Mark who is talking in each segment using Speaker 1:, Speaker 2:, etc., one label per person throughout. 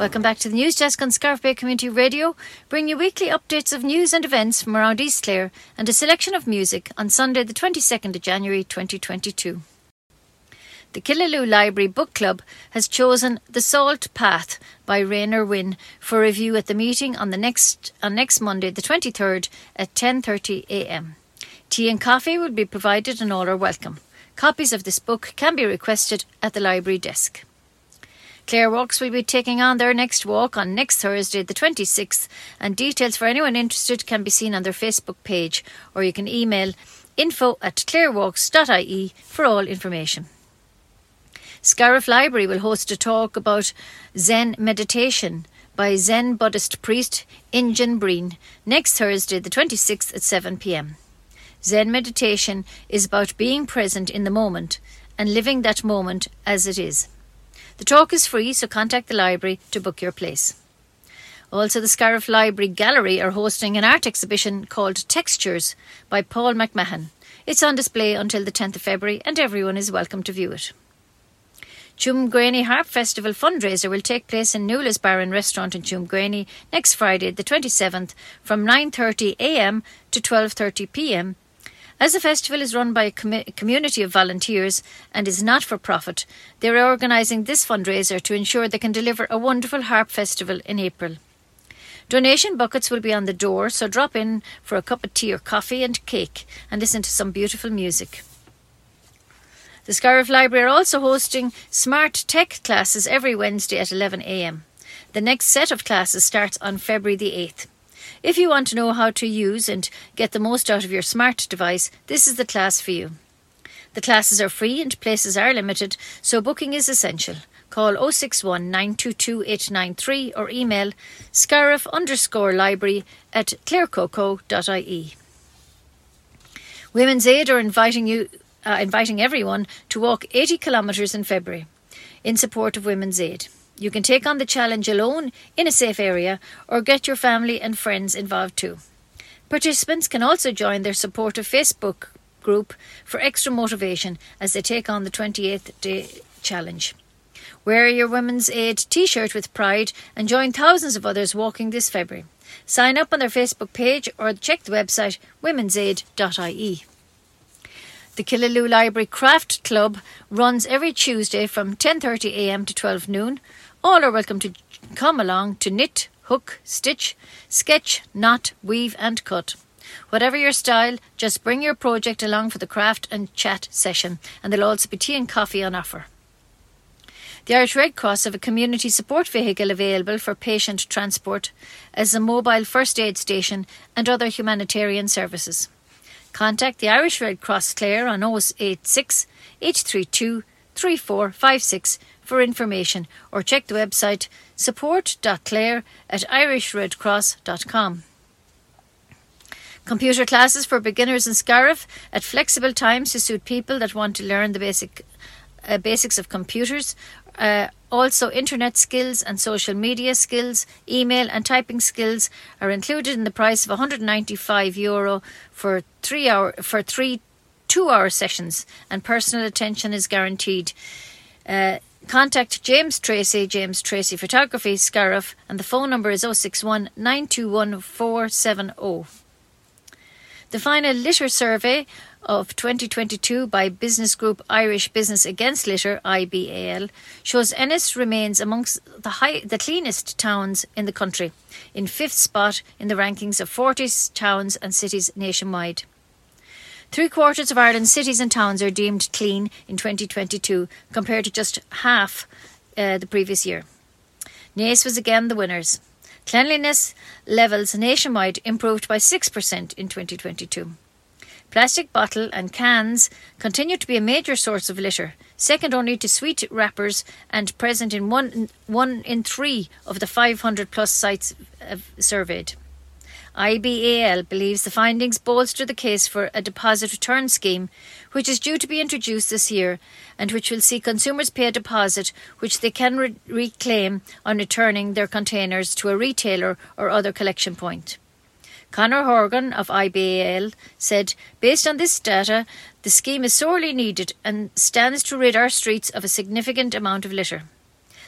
Speaker 1: Welcome back to the News Desk on Scariff Bay Community Radio, bring you weekly updates of news and events from around East Clare and a selection of music on Sunday, the 22nd of January 2022. The Killaloe Library Book Club has chosen The Salt Path by Raynor Winn for review at the meeting on the next on next Monday, the 23rd at 10:30 a.m. Tea and coffee will be provided and all are welcome. Copies of this book can be requested at the library desk. Clare Walks will be taking on their next walk on next Thursday, the 26th, and details for anyone interested can be seen on their Facebook page, or you can email info at clarewalks.ie for all information. Scariff Library will host a talk about Zen meditation by Zen Buddhist priest Injun Breen next Thursday, the 26th at 7 pm. Zen meditation is about being present in the moment and living that moment as it is. The talk is free, so contact the library to book your place. Also, the Scariff Library Gallery are hosting an art exhibition called Textures by Paul McMahon. It's on display until the 10th of February, and everyone is welcome to view it. Tuamgraney Harp Festival fundraiser will take place in Newla's Bar and Restaurant in Tuamgraney next Friday, the 27th, from 9:30 a.m. to 12:30 p.m. As the festival is run by a com- community of volunteers and is not for profit, they are organising this fundraiser to ensure they can deliver a wonderful harp festival in April. Donation buckets will be on the door, so drop in for a cup of tea or coffee and cake and listen to some beautiful music. The Scariff Library are also hosting Smart Tech classes every Wednesday at 11am. The next set of classes starts on February the 8th. If you want to know how to use and get the most out of your smart device, this is the class for you. The classes are free and places are limited, so booking is essential. Call 061 922 893 or email scariff underscore library at clarecoco.ie. Women's Aid are inviting you, uh, inviting everyone to walk 80 kilometres in February in support of Women's Aid. You can take on the challenge alone in a safe area or get your family and friends involved too. Participants can also join their supportive Facebook group for extra motivation as they take on the 28th day challenge. Wear your Women's Aid t shirt with pride and join thousands of others walking this February. Sign up on their Facebook page or check the website womensaid.ie. The Killaloe Library Craft Club runs every Tuesday from 10.30am to 12 noon all are welcome to come along to knit, hook, stitch, sketch, knot, weave, and cut. Whatever your style, just bring your project along for the craft and chat session, and there'll also be tea and coffee on offer. The Irish Red Cross have a community support vehicle available for patient transport as a mobile first aid station and other humanitarian services. Contact the Irish Red Cross Clare on 086 832 3456 for information or check the website support.clare at irishredcross.com. Computer classes for beginners in Scariff at flexible times to suit people that want to learn the basic uh, basics of computers. Uh, also, internet skills and social media skills, email and typing skills are included in the price of 195 euro for three hour for three two-hour sessions, and personal attention is guaranteed. Uh, Contact James Tracy, James Tracy Photography, Scariff, and the phone number is 061 921 470. The final litter survey of 2022 by business group Irish Business Against Litter (IBAL) shows Ennis remains amongst the high, the cleanest towns in the country, in fifth spot in the rankings of 40 towns and cities nationwide. Three quarters of Ireland's cities and towns are deemed clean in 2022, compared to just half uh, the previous year. Naas was again the winners. Cleanliness levels nationwide improved by 6% in 2022. Plastic bottle and cans continue to be a major source of litter, second only to sweet wrappers and present in one, one in three of the 500 plus sites uh, surveyed. IBAL believes the findings bolster the case for a deposit return scheme, which is due to be introduced this year and which will see consumers pay a deposit which they can re- reclaim on returning their containers to a retailer or other collection point. Conor Horgan of IBAL said, based on this data, the scheme is sorely needed and stands to rid our streets of a significant amount of litter.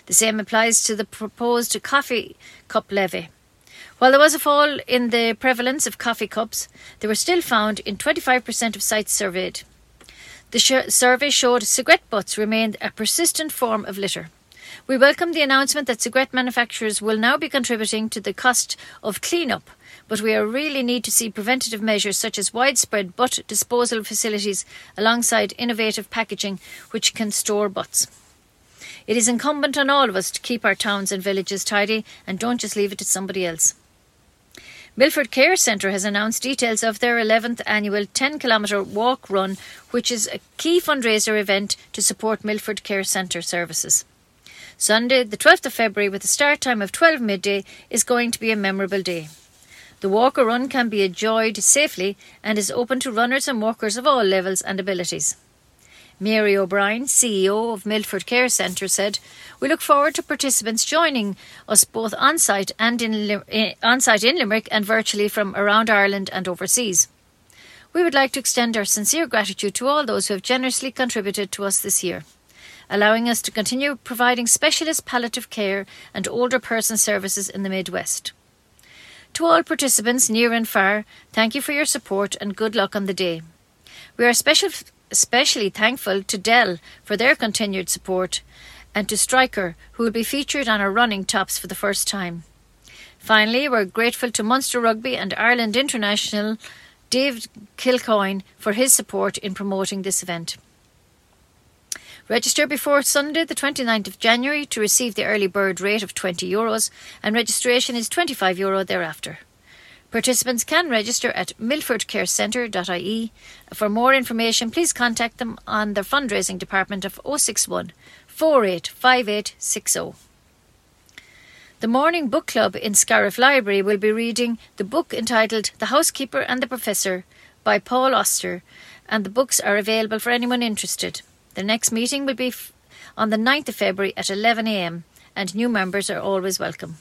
Speaker 1: The same applies to the proposed coffee cup levy. While there was a fall in the prevalence of coffee cups, they were still found in 25% of sites surveyed. The sh- survey showed cigarette butts remained a persistent form of litter. We welcome the announcement that cigarette manufacturers will now be contributing to the cost of clean-up, but we really need to see preventative measures such as widespread butt disposal facilities alongside innovative packaging which can store butts. It is incumbent on all of us to keep our towns and villages tidy and don't just leave it to somebody else. Milford Care Centre has announced details of their 11th annual 10 kilometre walk run, which is a key fundraiser event to support Milford Care Centre services. Sunday, the 12th of February, with a start time of 12 midday, is going to be a memorable day. The walk or run can be enjoyed safely and is open to runners and walkers of all levels and abilities. Mary O'Brien, CEO of Milford Care Centre, said, We look forward to participants joining us both on site and in, eh, on site in Limerick and virtually from around Ireland and overseas. We would like to extend our sincere gratitude to all those who have generously contributed to us this year, allowing us to continue providing specialist palliative care and older person services in the Midwest. To all participants near and far, thank you for your support and good luck on the day. We are special, especially thankful to Dell for their continued support and to Stryker, who will be featured on our running tops for the first time. Finally, we're grateful to Munster Rugby and Ireland International Dave Kilcoyne for his support in promoting this event. Register before Sunday, the 29th of January, to receive the early bird rate of €20 Euros, and registration is €25 Euro thereafter. Participants can register at milfordcarecentre.ie. For more information, please contact them on their fundraising department of 061 485860. The Morning Book Club in Scariff Library will be reading the book entitled The Housekeeper and the Professor by Paul Auster, and the books are available for anyone interested. The next meeting will be on the 9th of February at 11am, and new members are always welcome.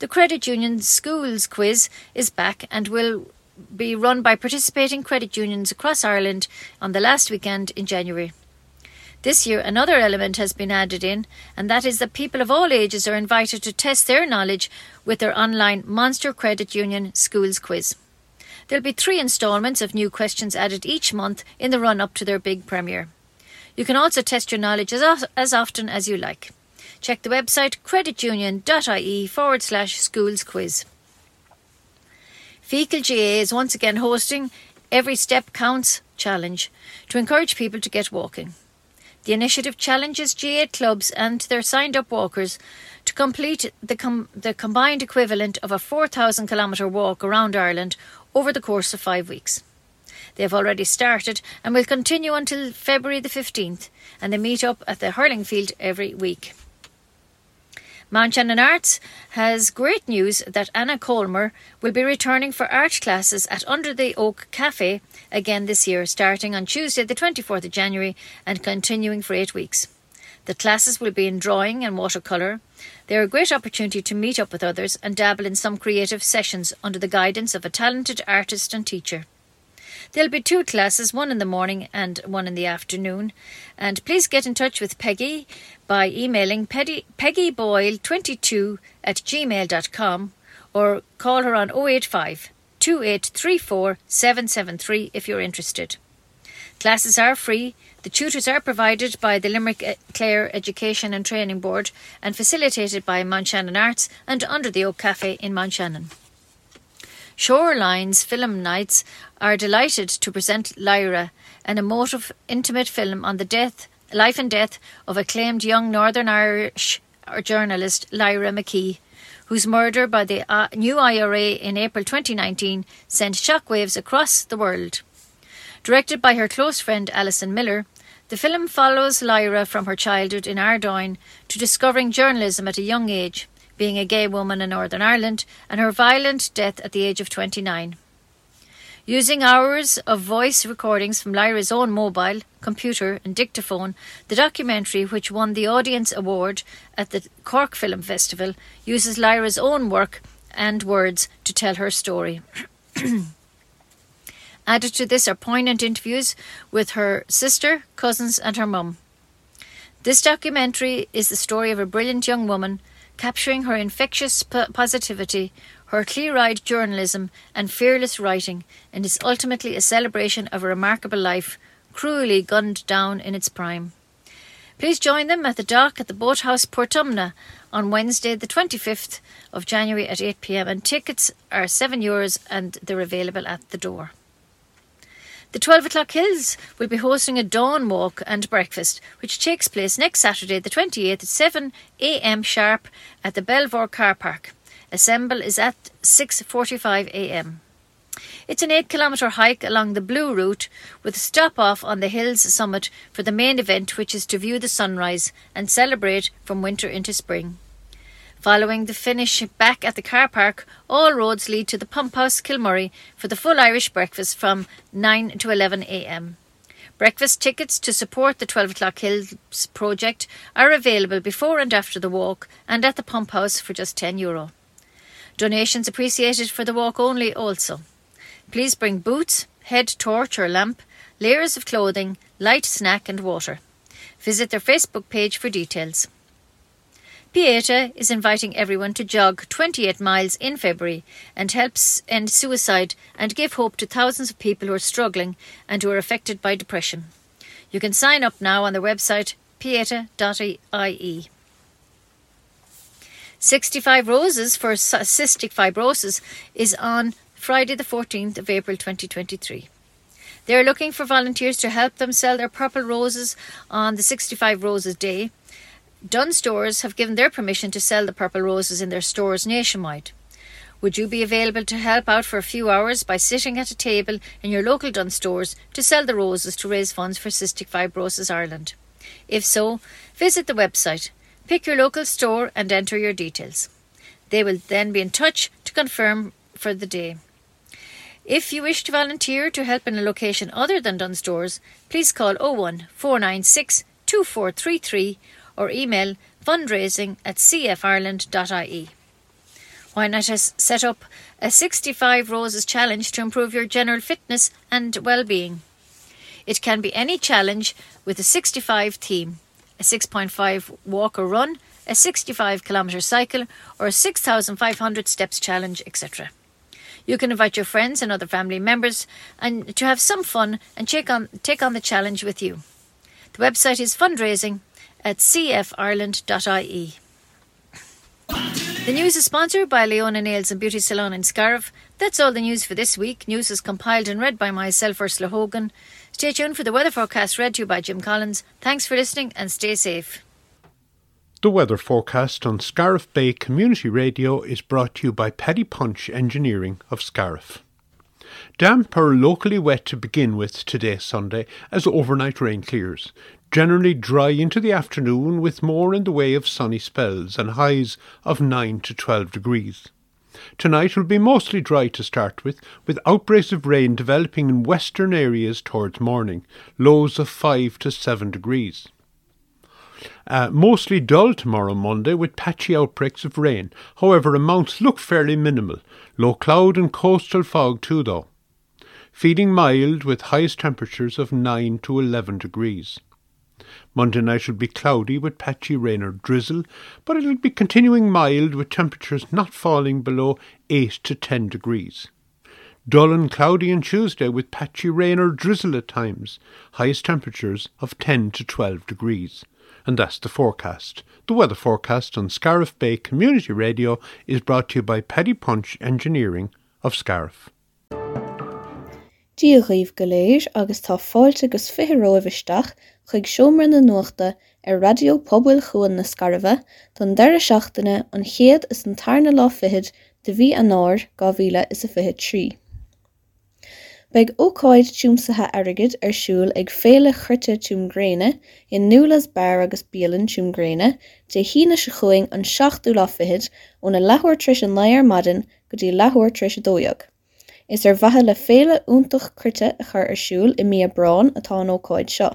Speaker 1: The Credit Union Schools Quiz is back and will be run by participating credit unions across Ireland on the last weekend in January. This year, another element has been added in, and that is that people of all ages are invited to test their knowledge with their online Monster Credit Union Schools Quiz. There'll be three instalments of new questions added each month in the run up to their big premiere. You can also test your knowledge as, as often as you like. Check the website creditunion.ie forward slash schools quiz. Feakle GAA is once again hosting Every Step Counts challenge to encourage people to get walking. The initiative challenges GAA clubs and their signed up walkers to complete the, com- the combined equivalent of a 4,000 kilometre walk around Ireland over the course of five weeks. They have already started and will continue until February the 15th, and they meet up at the hurling field every week. Mount Shannon Arts has great news that Anna Colmer will be returning for art classes at Under the Oak Cafe again this year, starting on Tuesday, the 24th of January, and continuing for eight weeks. The classes will be in drawing and watercolour. They are a great opportunity to meet up with others and dabble in some creative sessions under the guidance of a talented artist and teacher. There'll be two classes, one in the morning and one in the afternoon. And please get in touch with Peggy by emailing Peggy, peggyboyle22 at gmail.com or call her on 085 2834 773 if you're interested. Classes are free. The tutors are provided by the Limerick Clare Education and Training Board and facilitated by Mount Shannon Arts and Under the Oak Cafe in Mount Shannon. Shorelines Film Nights are delighted to present Lyra, an emotive, intimate film on the death, life and death of acclaimed young Northern Irish journalist Lyra McKee, whose murder by the uh, new IRA in April 2019 sent shockwaves across the world. Directed by her close friend Alison Millar, the film follows Lyra from her childhood in Ardoyne to discovering journalism at a young age being a gay woman in Northern Ireland, and her violent death at the age of 29. Using hours of voice recordings from Lyra's own mobile, computer, and dictaphone, the documentary, which won the Audience Award at the Cork Film Festival, uses Lyra's own work and words to tell her story. Added to this are poignant interviews with her sister, cousins, and her mum. This documentary is the story of a brilliant young woman capturing her infectious positivity, her clear eyed journalism, and fearless writing, and is ultimately a celebration of a remarkable life, cruelly gunned down in its prime. Please join them at the dock at the Boathouse Portumna on Wednesday, the 25th of January at 8 pm, and tickets are €7 Euros and they're available at the door. The 12 o'clock Hills will be hosting a dawn walk and breakfast, which takes place next Saturday, the 28th at 7 am sharp at the Belvoir car park. Assemble is at 6:45 am. It's an 8 kilometre hike along the Blue Route with a stop off on the hill's summit for the main event, which is to view the sunrise and celebrate from winter into spring. Following the finish back at the car park, all roads lead to the Pump House Kilmurry for the full Irish breakfast from 9 to 11 am. Breakfast tickets to support the 12 o'clock Hills project are available before and after the walk and at the pump house for just €10. Euro. Donations appreciated for the walk only also. Please bring boots, head torch or lamp, layers of clothing, light snack and water. Visit their Facebook page for details. Pieta is inviting everyone to jog 28 miles in February and helps end suicide and give hope to thousands of people who are struggling and who are affected by depression. You can sign up now on their website pieta.ie. 65 Roses for Cystic Fibrosis is on Friday, the 14th of April 2023. They are looking for volunteers to help them sell their purple roses on the 65 Roses Day Dunnes Stores have given their permission to sell the purple roses in their stores nationwide. Would you be available to help out for a few hours by sitting at a table in your local Dunnes Stores to sell the roses to raise funds for Cystic Fibrosis Ireland? If so, visit the website, pick your local store and enter your details. They will then be in touch to confirm for the day. If you wish to volunteer to help in a location other than Dunnes Stores, please call 01 496 2433 or email fundraising at cfireland.ie. Why not set up a 65 Roses challenge to improve your general fitness and well-being? It can be any challenge with a 65 theme, a 6.5 walk or run, a 65 kilometre cycle, or a 6,500 steps challenge, etc. You can invite your friends and other family members and to have some fun and take on, take on the challenge with you. The website is fundraising at cfireland.ie. The news is sponsored by Leona Nails and Beauty Salon in Scariff. That's all the news for this week. News is compiled and read by myself, Ursula Hogan. Stay tuned for the weather forecast read to you by Jim Collins. Thanks for listening and stay safe.
Speaker 2: The weather forecast on Scariff Bay Community Radio is brought to you by Paddy Punch Engineering of Scariff. Damp or locally wet to begin with today, Sunday, as overnight rain clears generally dry into the afternoon with more in the way of sunny spells and highs of 9 to 12 degrees. Tonight will be mostly dry to start with, with outbreaks of rain developing in western areas towards morning, lows of 5 to 7 degrees. Uh, mostly dull tomorrow Monday with patchy outbreaks of rain. However, amounts look fairly minimal. Low cloud and coastal fog too though. Feeling mild with highest temperatures of 9 to 11 degrees. Monday night will be cloudy with patchy rain or drizzle, but it will be continuing mild with temperatures not falling below 8 to 10 degrees. Dull and cloudy on Tuesday with patchy rain or drizzle at times, highest temperatures of 10 to 12 degrees. And that's the forecast. The weather forecast on Scariff Bay Community Radio is brought to you by Paddy Punch Engineering of Scariff.
Speaker 3: Díochaomh go léir agus tá fáilte agus fitheróibhisteach chuig seomra na nuachta ar radio pobail chuan na Scaribhe don deire seachtaine an chéad is an tarna lá fihead de bhí an áir gá bhíle is a fihead trí. Beidh ócáid túmsathe airgid ar siúil ag féle chruite túmgréine i nulas bear agus bíalan túmgréine de híine se chuing an 16ú lá fihead óna lethúir tris an léir madan go dtí lethúir tris a dóiag. Is ar bhathe le féle úntaach crite a chur ar siúil i mí brain atá an ócáid seo.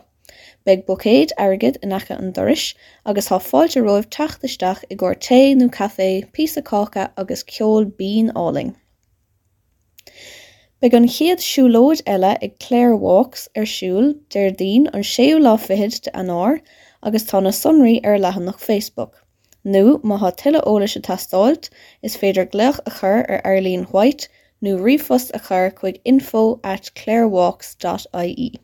Speaker 3: Beg bocéid agad in acha an doris agus tá fáilte roimh tataisteach i ggur té nó caé pí cácha agus ceol bín áling. Beg an chiad siúlóid eile ag Claire Walks ar siúil deir dín an séú láfiid de an áir agus tána sunraí ar lehan nach Facebook. nó má ha tiile óla se tastáilt is féidir gleach a chur ar Airlín White nó rifos a chur info@ at clarewalks.ie.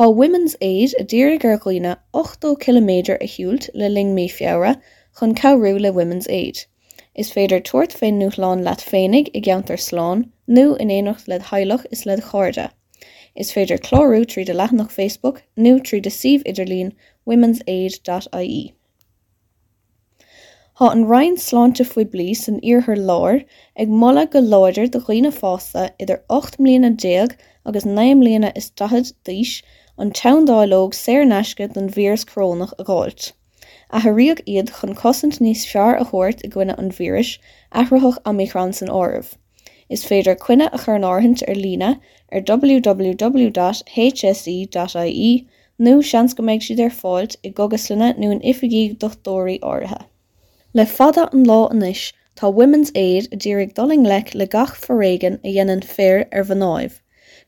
Speaker 3: Tá Women's Aid a ddíra gur chuoine 8 km a hiúlt le ling mí fiara chun cabhrú le Women's Aid. Is féidir tuairt féin nuláán leat féinnig i gceantar sláán nó in éanacht le heilech is le chuirde. Is féidir chlárú trí de lethnach Facebook nó trí de sih idirlín womensaid.ie. Tá an rein sláinte faoi bli san iorthir láir ag molla go láidir do chuoine fásta idir 8 mlíana déag agus 9 mlíana is dahad díis an teandáilóg séirneisce don víras crónach a gáilt. A thuíoh iad chun cosint níos fear a thuirt i gcuine an víris athrathach amicrán san ámh. Is féidir cuine a chur áhaint ar lína ar www.hse.ie nó seans go méid siad ar fáilt i goguslinne nó an ifigí dochtóirí áirithe. Le fada an lá inis tá Women's Aid a ddírig doling lech le gach forréigen a dhéanaan fér ar bhanáibh.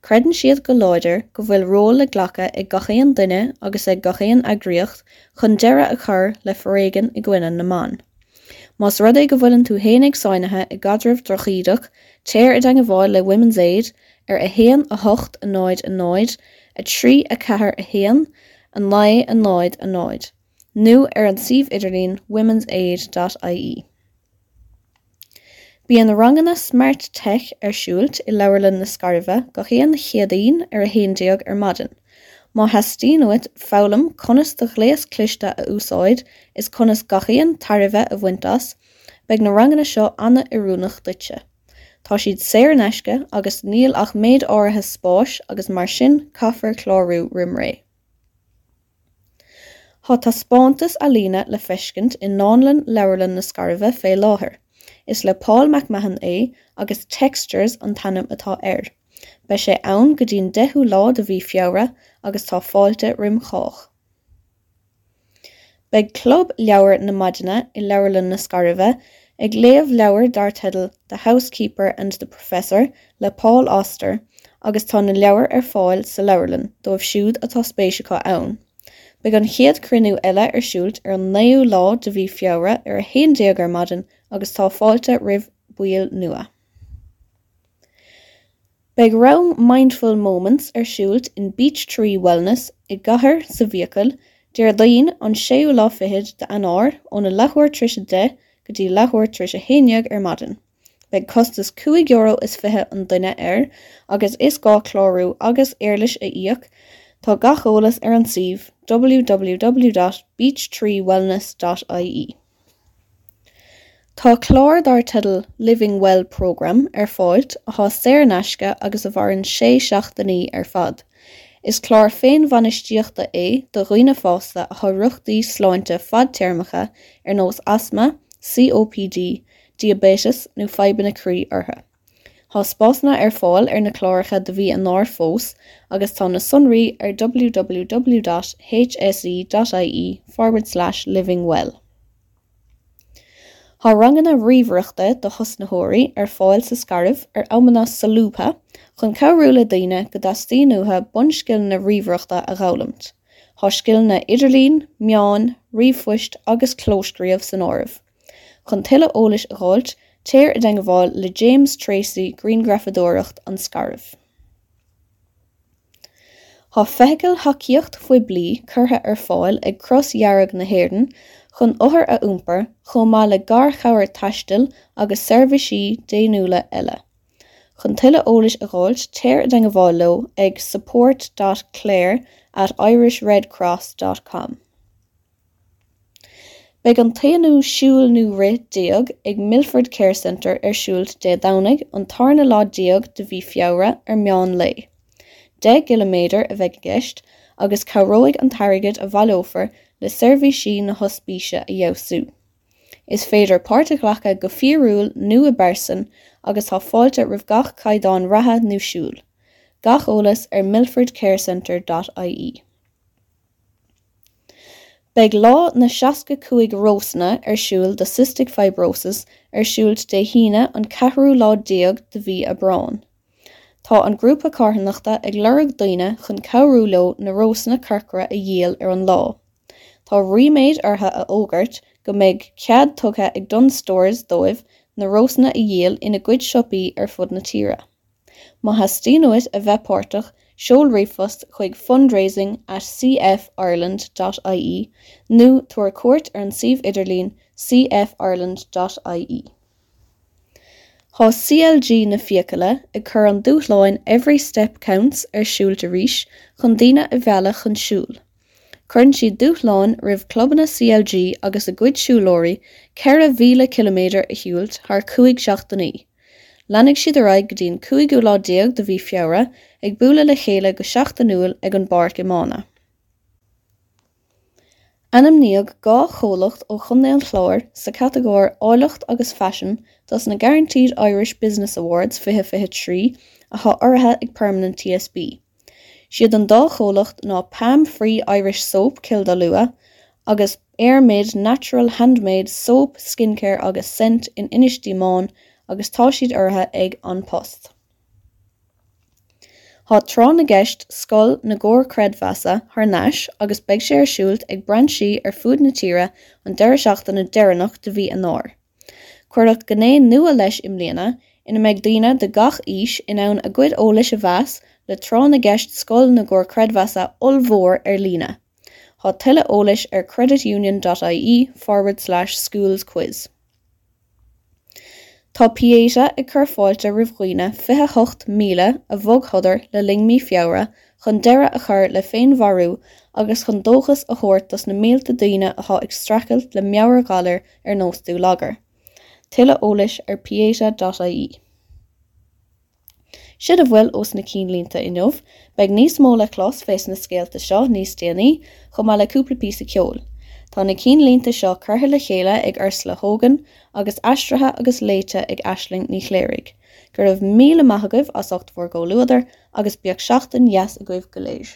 Speaker 3: Credan siad go láidir go bhfuil ró le ghlacha ag gachéon duine agus ag gachéon agriocht chun deire a chur le forréigen i gcuine na man. Más rud é go bhfuiln tú héananig sáinethe i gadrah drochiideach, téir a d bháil le Women's Aid ar a héan a hocht a náid a náid, a trí a cethir a héan, an lai a náid a náid. Nu ar an sih idirlín womensaid.ie. Bhí an ranganna smart tech arsúilt i leirlinn na scarmheh go chéan chiadaín ar a héondeag ar maidin. Má hetíúid fálam conas do léas cliste a úsáid is conas gachéon tarbheith a bhaintas, beag na ranganna seo anna iúnach duite. Tá siad séir neisce agus níl ach méid áirithe spáis agus mar sin caafar chlárú rimré. Tá tá spáantas a lína le feiscint in nálan leirlan na scarmheh fé láthair. is le Paul McMahon é agus textures an tanm atá air. Bei sé ann go dtín dethú lá a bhí fiara agus tá fáilte rim choch. Beg club leabhar na maidine i leirlan na scaribh ag léamh leabhar dartedal the housekeeper and the professor le Paul Auster agus tá na leabhar ar fáil sa leirlan dómh siúd atá spéisiá ann. Be an chiad crinú eile ar siúlt ar an naú lá de bhí fiara ar a héondéagar maidin agus tá fáilte rih buil nua. Beg ram mindful moments ar siúlt in Beach Tree Wellness i gahar sa bhícail dear daon an séú lá fiid de an áir óna lethhair trise de go dtí lethhair tris a héineag ar madan. Beg costas 2 euro is fithe an duine air agus is gá chlárú agus airlis a íoch tá gacholalas ar an sih www.beachtreewellness.ie. Tá chlár dar tedal Living Well program ar fáilt a há séirneisce agus a bharann sé seachtaí ar fad. Is chlár féin bhanistíochta é do roioine fásta a chu ruchtaí sláinte fadtéirmacha ar nós asma, COPD, diabetes nó febannarí ortha. Tá spásna ar fáil ar na chláiricha do bhí an náir fós agus tá na sunraí ar www.hse.ie forward/ living well. Tá ranganna riomhreaachta do thosnathirí ar fáil sa scaribh ar ammanna salúpa chun ceúla daine go dastíúthe bunscil na riomhreaachta a gálamt. Tá scil na idirlín, meán, riomhfuist agus clóscríomh san áibh. chun tuile ólais a gáilt téir a d bháil le James Tracy Greengrafadóireacht an scaribh. Tá feiciil haíocht faoi blií chutha ar fáil ag crosshearrag na hhéirden chun othair a iompar chomh maith le gar chabhar taistil agus seirbhísí déanúla eile. chun tuile eolais a gháilt téir den go bháil leo ag support.claire at irishredcross.com. Beg an taanú siúil nó ri diaag ag Milford Care Center ar siúlt dé danig an tarna lá diaag de bhí fiara ar meán lei. 10 km a bheith gist agus choróig an tairigid a bhófer le seirbhísí na hospíise a dheosú. Is féidir páirrtaachcha go fiúil nu a bersan agus tá fáilte rih gach caiidán rathe nusúl. Gach ólas ar milfordcarecenter.ie. Beg lá na seaca cuaig rósna ar siúil de cystic fibrosis ar siúlt de híine an cehrú lá diaag de bhí a brain. Tá an grúpa carthanachta ag lereg daine chun ceúló na rósanna carcara a dhéal ar an lá. Tá riméid ortha a ógart go méid cead tugtha ag don stores dóibh na rósanna i dhéal ina gcuid siopí ar fud na tíre. Má hastíúid a bheitpáirrtaach seol rifost chuig fundraising at cfireland.ie nó tuair cuat ar an sih idirlín cfireland.ie. Tá CLG na fiacaile ag chur an dúshláin Every Step Counts ar siúlte ríis chun daine i bhealach chun siúl. Chn siad dúchláin rih clubbanna CLG agus a gcuid siúlóirí ceir a bhíle km a hiúlt th cuaig seachtaí. Lenig siad a raig go dtíon cuaigú lá déag do bhí fiara ag bula le chéile go seachtaúil ag an bar gomána. Anamníodh gá chomhlacht ó chunnéal chláir sa categóir áileacht agus fashion dus na Guaranteed Irish Business Awards fihe fihe trí a tha orthe ag permanent TSB. Siad an dá cholacht ná Pam Free Irish Soap Kilda lua, agus Airmaid Natural Handmade Soap, Skincare agus scent in inisttíán agus tá siad orthe ag an post. Tá trá na gceist scoil na ggóir creidmheasa th neis agus beag sé arsúlt ag breintí ar fud na tíre an deire seachtain na deireannach de bhí an náir. Cuirlacht gné nua leis im léana ina méid daine de gach os in ann a gcuid ólais a bheas le trá na gceist scoil na ggóir creidmheasa olmhór ar lína. Tá tuile ólais ar creditunion.ie forward/ schools quiz. Tá Piaoise ag chur fáilte roimhghoine fiche hocht míle a bhóghadair le lingmí fiabhra chun deire a chur le féin bharú agus chun dóchas a thuirt tas na méalta daine ath ag stracailt le meabhar galir ar nóstú lagar. Tuile ólais ar piaise.í. Siad a bhfuil os na cí línta inmh, beag níos mó le chlás fés na scéalta seo níos déanaí chum má leúpla pí a ceol. Tá na cí línta seo chutha le chéile ag arsla hógan agus astrathe agus léite ag eisling ní chléirigh. Gur raibh míle maithagah as 8 mhór go luúidir agus beag seachtain yes a goibh goléis.